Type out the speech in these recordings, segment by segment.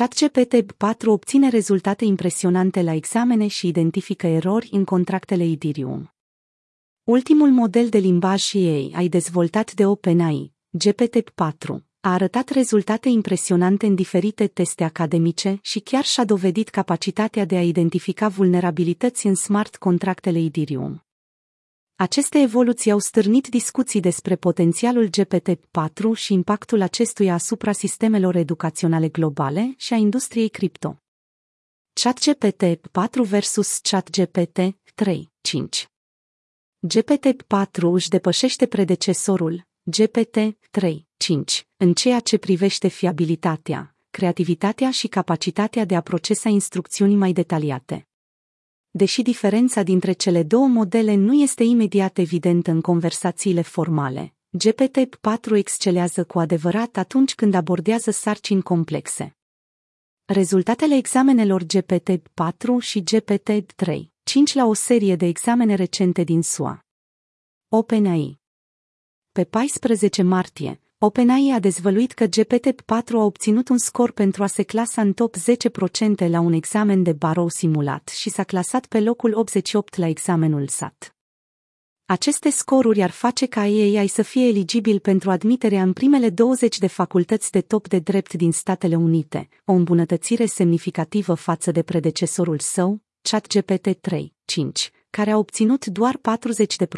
ChatGPT-4 obține rezultate impresionante la examene și identifică erori în contractele Ethereum. Ultimul model de limbaj AI dezvoltat de OpenAI, GPT-4, a arătat rezultate impresionante în diferite teste academice și chiar și-a dovedit capacitatea de a identifica vulnerabilități în smart contractele Ethereum. Aceste evoluții au stârnit discuții despre potențialul GPT-4 și impactul acestuia asupra sistemelor educaționale globale și a industriei cripto. ChatGPT 4 versus ChatGPT 3, 5 GPT-4 își depășește predecesorul, GPT-3, 5, în ceea ce privește fiabilitatea, creativitatea și capacitatea de a procesa instrucțiuni mai detaliate. Deși diferența dintre cele două modele nu este imediat evidentă în conversațiile formale, GPT-4 excelează cu adevărat atunci când abordează sarcini complexe. Rezultatele examenelor GPT-4 și GPT-3, 5 la o serie de examene recente din SUA. OpenAI Pe 14 martie, OpenAI a dezvăluit că GPT-4 a obținut un scor pentru a se clasa în top 10% la un examen de barou simulat și s-a clasat pe locul 88 la examenul SAT. Aceste scoruri ar face ca AI să fie eligibil pentru admiterea în primele 20 de facultăți de top de drept din Statele Unite, o îmbunătățire semnificativă față de predecesorul său, ChatGPT 3, 5, care a obținut doar 40%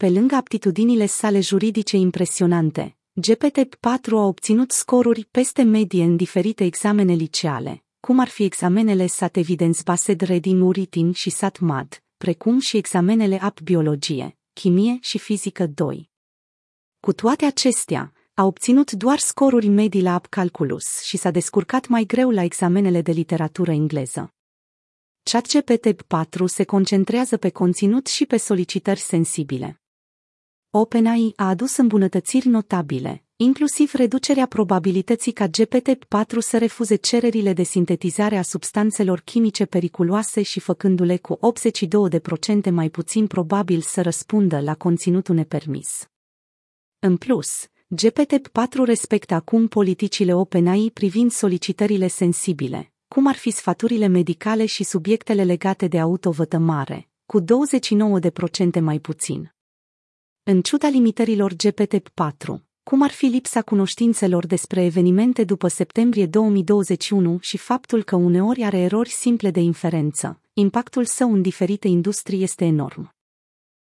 pe lângă aptitudinile sale juridice impresionante, GPT-4 a obținut scoruri peste medie în diferite examene liceale, cum ar fi examenele SAT Evidence Based Reading Uritin și SAT-MAD, precum și examenele AP Biologie, Chimie și Fizică 2. Cu toate acestea, a obținut doar scoruri medii la AP Calculus și s-a descurcat mai greu la examenele de literatură engleză. ChatGPT-4 se concentrează pe conținut și pe solicitări sensibile. OpenAI a adus îmbunătățiri notabile, inclusiv reducerea probabilității ca GPT-4 să refuze cererile de sintetizare a substanțelor chimice periculoase și făcându-le cu 82% mai puțin probabil să răspundă la conținutul nepermis. În plus, GPT-4 respectă acum politicile OpenAI privind solicitările sensibile, cum ar fi sfaturile medicale și subiectele legate de autovătămare, cu 29% mai puțin. În ciuda limitărilor GPT-4, cum ar fi lipsa cunoștințelor despre evenimente după septembrie 2021 și faptul că uneori are erori simple de inferență, impactul său în diferite industrii este enorm.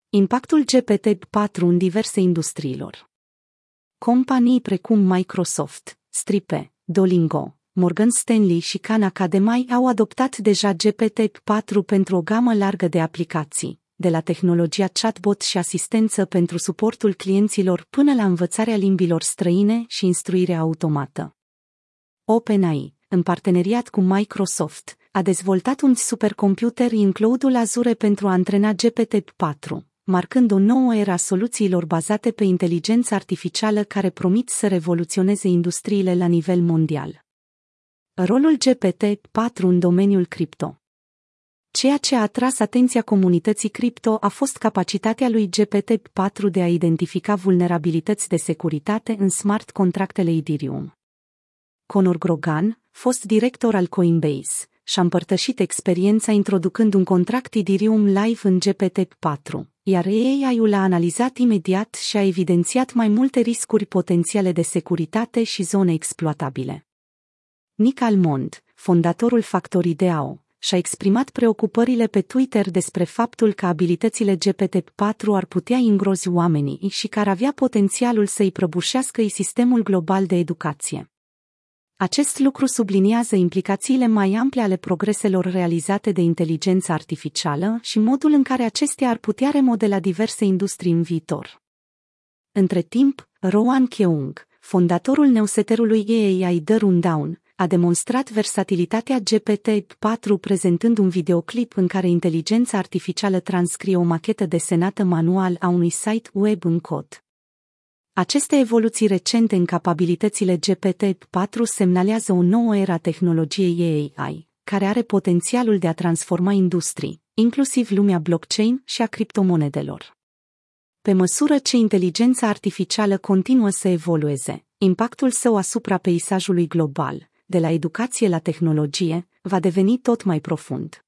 Impactul GPT-4 în diverse industriilor Companii precum Microsoft, Stripe, Dolingo, Morgan Stanley și Khan Academy au adoptat deja GPT-4 pentru o gamă largă de aplicații, de la tehnologia chatbot și asistență pentru suportul clienților până la învățarea limbilor străine și instruirea automată. OpenAI, în parteneriat cu Microsoft, a dezvoltat un supercomputer în cloudul Azure pentru a antrena GPT-4, marcând o nouă era soluțiilor bazate pe inteligență artificială care promit să revoluționeze industriile la nivel mondial. Rolul GPT-4 în domeniul cripto Ceea ce a atras atenția comunității cripto a fost capacitatea lui GPT-4 de a identifica vulnerabilități de securitate în smart contractele Ethereum. Conor Grogan, fost director al Coinbase, și-a împărtășit experiența introducând un contract Ethereum live în GPT-4, iar AI-ul a analizat imediat și a evidențiat mai multe riscuri potențiale de securitate și zone exploatabile. Nick Almond, fondatorul Factory DAO, și-a exprimat preocupările pe Twitter despre faptul că abilitățile GPT-4 ar putea îngrozi oamenii și că ar avea potențialul să-i prăbușească sistemul global de educație. Acest lucru subliniază implicațiile mai ample ale progreselor realizate de inteligența artificială și modul în care acestea ar putea remodela diverse industrii în viitor. Între timp, Rowan Keung, fondatorul neuseterului AI The Rundown, a demonstrat versatilitatea GPT-4 prezentând un videoclip în care inteligența artificială transcrie o machetă desenată manual a unui site web în cod. Aceste evoluții recente în capabilitățile GPT-4 semnalează o nouă era tehnologiei AI, care are potențialul de a transforma industrii, inclusiv lumea blockchain și a criptomonedelor. Pe măsură ce inteligența artificială continuă să evolueze, impactul său asupra peisajului global, de la educație la tehnologie, va deveni tot mai profund.